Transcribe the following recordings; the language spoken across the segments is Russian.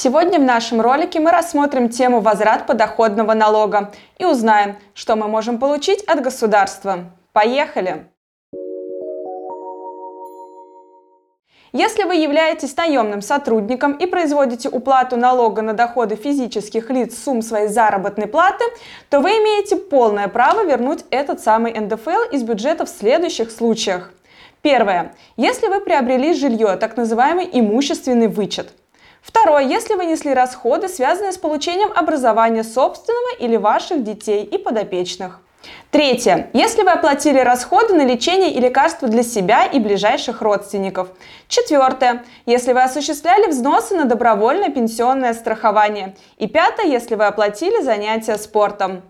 Сегодня в нашем ролике мы рассмотрим тему возврат подоходного налога и узнаем, что мы можем получить от государства. Поехали! Если вы являетесь наемным сотрудником и производите уплату налога на доходы физических лиц сумм своей заработной платы, то вы имеете полное право вернуть этот самый НДФЛ из бюджета в следующих случаях. Первое. Если вы приобрели жилье, так называемый имущественный вычет. Второе. Если вы несли расходы, связанные с получением образования собственного или ваших детей и подопечных. Третье. Если вы оплатили расходы на лечение и лекарства для себя и ближайших родственников. Четвертое. Если вы осуществляли взносы на добровольное пенсионное страхование. И пятое. Если вы оплатили занятия спортом.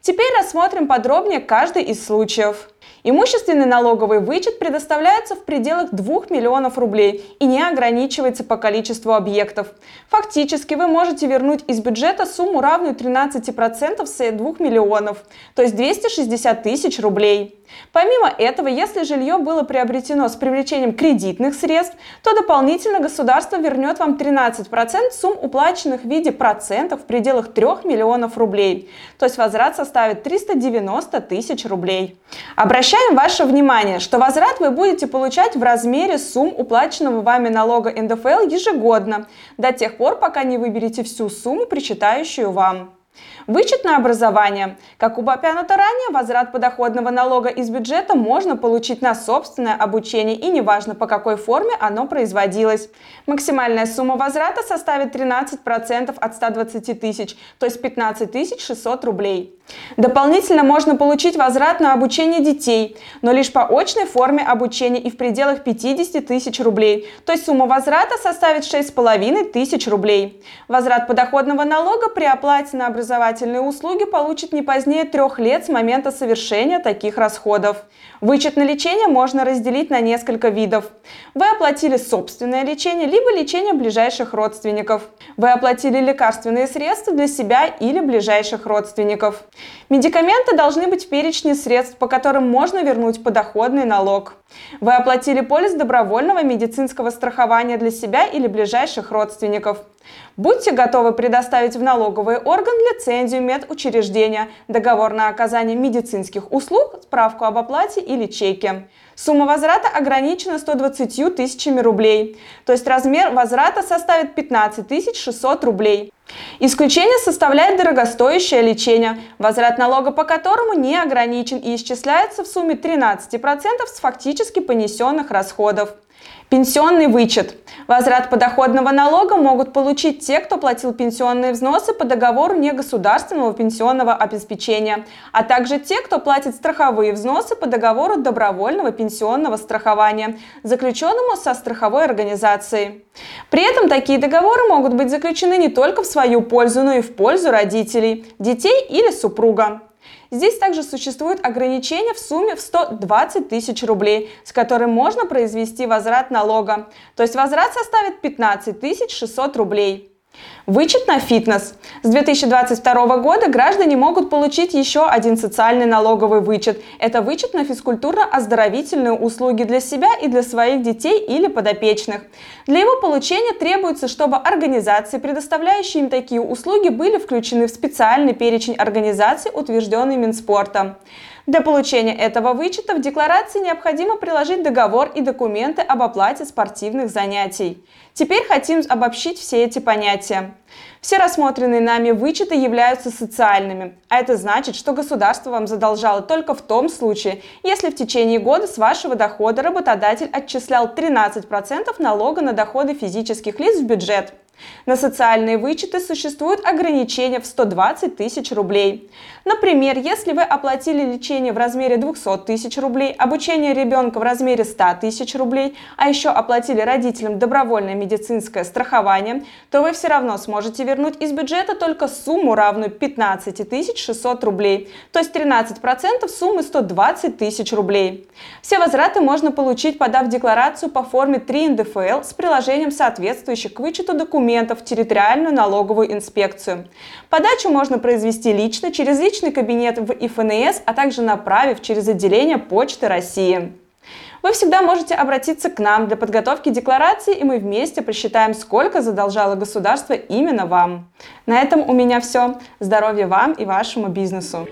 Теперь рассмотрим подробнее каждый из случаев. Имущественный налоговый вычет предоставляется в пределах 2 миллионов рублей и не ограничивается по количеству объектов. Фактически вы можете вернуть из бюджета сумму равную 13% с 2 миллионов, то есть 260 тысяч рублей. Помимо этого, если жилье было приобретено с привлечением кредитных средств, то дополнительно государство вернет вам 13% сумм, уплаченных в виде процентов в пределах 3 миллионов рублей. То есть возврат составит 390 тысяч рублей. Обращаем ваше внимание, что возврат вы будете получать в размере сумм уплаченного вами налога НДФЛ ежегодно, до тех пор, пока не выберете всю сумму, причитающую вам. Вычет на образование. Как упомянуто ранее, возврат подоходного налога из бюджета можно получить на собственное обучение и неважно по какой форме оно производилось. Максимальная сумма возврата составит 13% от 120 тысяч, то есть 15 600 рублей. Дополнительно можно получить возврат на обучение детей, но лишь по очной форме обучения и в пределах 50 тысяч рублей, то есть сумма возврата составит 6,5 тысяч рублей. Возврат подоходного налога при оплате на образовательные услуги получит не позднее трех лет с момента совершения таких расходов. Вычет на лечение можно разделить на несколько видов. Вы оплатили собственное лечение, либо лечение ближайших родственников. Вы оплатили лекарственные средства для себя или ближайших родственников. Медикаменты должны быть в перечне средств, по которым можно вернуть подоходный налог. Вы оплатили полис добровольного медицинского страхования для себя или ближайших родственников. Будьте готовы предоставить в налоговый орган лицензию медучреждения, договор на оказание медицинских услуг, справку об оплате или чеки. Сумма возврата ограничена 120 тысячами рублей, то есть размер возврата составит 15 600 рублей. Исключение составляет дорогостоящее лечение, возврат налога по которому не ограничен и исчисляется в сумме 13% с фактически понесенных расходов. Пенсионный вычет. Возврат подоходного налога могут получить те, кто платил пенсионные взносы по договору негосударственного пенсионного обеспечения, а также те, кто платит страховые взносы по договору добровольного пенсионного страхования, заключенному со страховой организацией. При этом такие договоры могут быть заключены не только в свою пользу, но и в пользу родителей, детей или супруга. Здесь также существует ограничение в сумме в 120 тысяч рублей, с которым можно произвести возврат налога. То есть возврат составит 15 600 рублей. Вычет на фитнес. С 2022 года граждане могут получить еще один социальный налоговый вычет. Это вычет на физкультурно-оздоровительные услуги для себя и для своих детей или подопечных. Для его получения требуется, чтобы организации, предоставляющие им такие услуги, были включены в специальный перечень организаций, утвержденный Минспортом. Для получения этого вычета в декларации необходимо приложить договор и документы об оплате спортивных занятий. Теперь хотим обобщить все эти понятия. Все рассмотренные нами вычеты являются социальными, а это значит, что государство вам задолжало только в том случае, если в течение года с вашего дохода работодатель отчислял 13% налога на доходы физических лиц в бюджет. На социальные вычеты существуют ограничения в 120 тысяч рублей. Например, если вы оплатили лечение в размере 200 тысяч рублей, обучение ребенка в размере 100 тысяч рублей, а еще оплатили родителям добровольное медицинское страхование, то вы все равно сможете вернуть из бюджета только сумму, равную 15 600 рублей, то есть 13% суммы 120 тысяч рублей. Все возвраты можно получить, подав декларацию по форме 3 НДФЛ с приложением соответствующих к вычету в территориальную налоговую инспекцию. Подачу можно произвести лично через личный кабинет в ИФНС, а также направив через отделение Почты России. вы всегда можете обратиться к нам для подготовки декларации, и мы вместе посчитаем, сколько задолжало государство именно вам. На этом у меня все. Здоровья вам и вашему бизнесу!